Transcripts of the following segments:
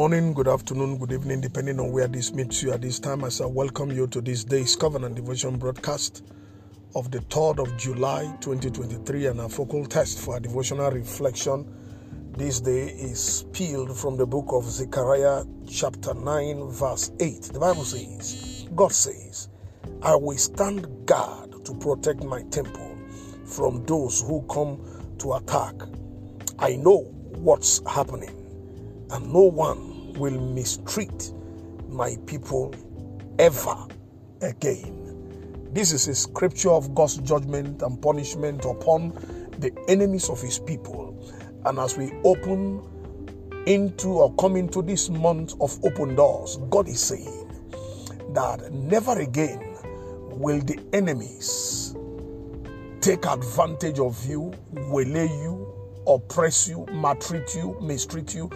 morning, good afternoon, good evening, depending on where this meets you at this time. As I welcome you to this day's Covenant Devotion broadcast of the 3rd of July 2023 and our focal text for our devotional reflection this day is peeled from the book of Zechariah, chapter 9, verse 8. The Bible says, God says, I will stand guard to protect my temple from those who come to attack. I know what's happening and no one will mistreat my people ever again. This is a scripture of God's judgment and punishment upon the enemies of his people. And as we open into or come into this month of open doors, God is saying that never again will the enemies take advantage of you, waylay you, oppress you, maltreat you, mistreat you,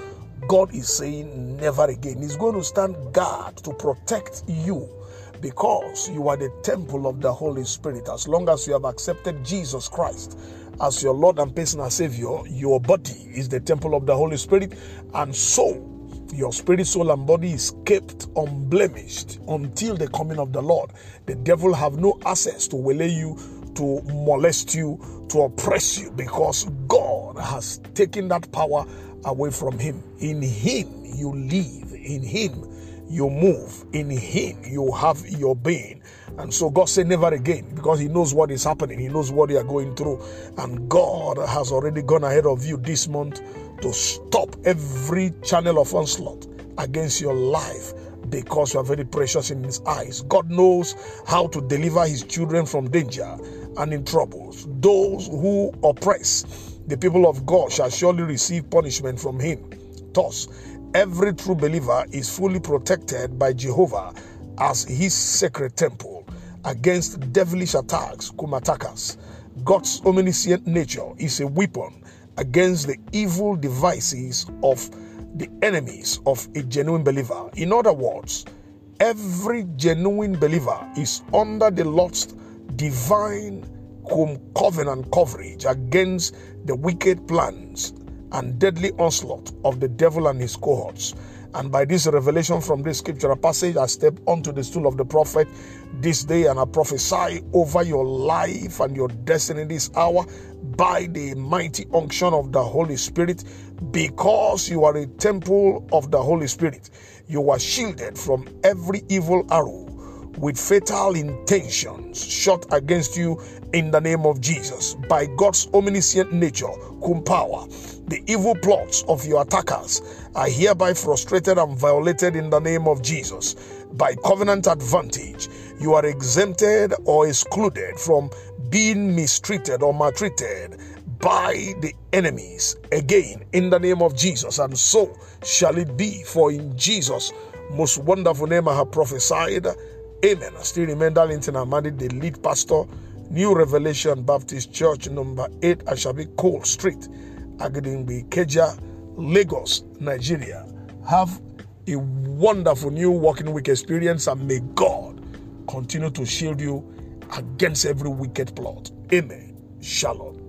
God is saying never again. He's going to stand guard to protect you because you are the temple of the Holy Spirit. As long as you have accepted Jesus Christ as your Lord and personal Savior, your body is the temple of the Holy Spirit, and so your spirit, soul, and body is kept unblemished until the coming of the Lord. The devil have no access to waylay you, to molest you, to oppress you, because God has taken that power away from Him. In Him you live, in Him you move, in Him you have your being. And so God said, Never again, because He knows what is happening, He knows what you are going through. And God has already gone ahead of you this month to stop every channel of onslaught against your life because you are very precious in His eyes. God knows how to deliver His children from danger and in troubles. Those who oppress, the people of God shall surely receive punishment from him. Thus, every true believer is fully protected by Jehovah as his sacred temple against devilish attacks, kumatakas. God's omniscient nature is a weapon against the evil devices of the enemies of a genuine believer. In other words, every genuine believer is under the Lord's divine covenant coverage against the wicked plans and deadly onslaught of the devil and his cohorts. And by this revelation from this scriptural passage, I step onto the stool of the prophet this day and I prophesy over your life and your destiny this hour by the mighty unction of the Holy Spirit because you are a temple of the Holy Spirit. You are shielded from every evil arrow with fatal intentions shot against you in the name of Jesus. By God's omniscient nature, cum power, the evil plots of your attackers are hereby frustrated and violated in the name of Jesus. By covenant advantage, you are exempted or excluded from being mistreated or maltreated by the enemies again in the name of Jesus. And so shall it be, for in Jesus' most wonderful name I have prophesied. Amen. I still remain Darlington Amadi, the lead pastor, New Revelation Baptist Church, number 8, Ashabi Cole Street, Agidingbi, Ikeja, Lagos, Nigeria. Have a wonderful new walking week experience and may God continue to shield you against every wicked plot. Amen. Shalom.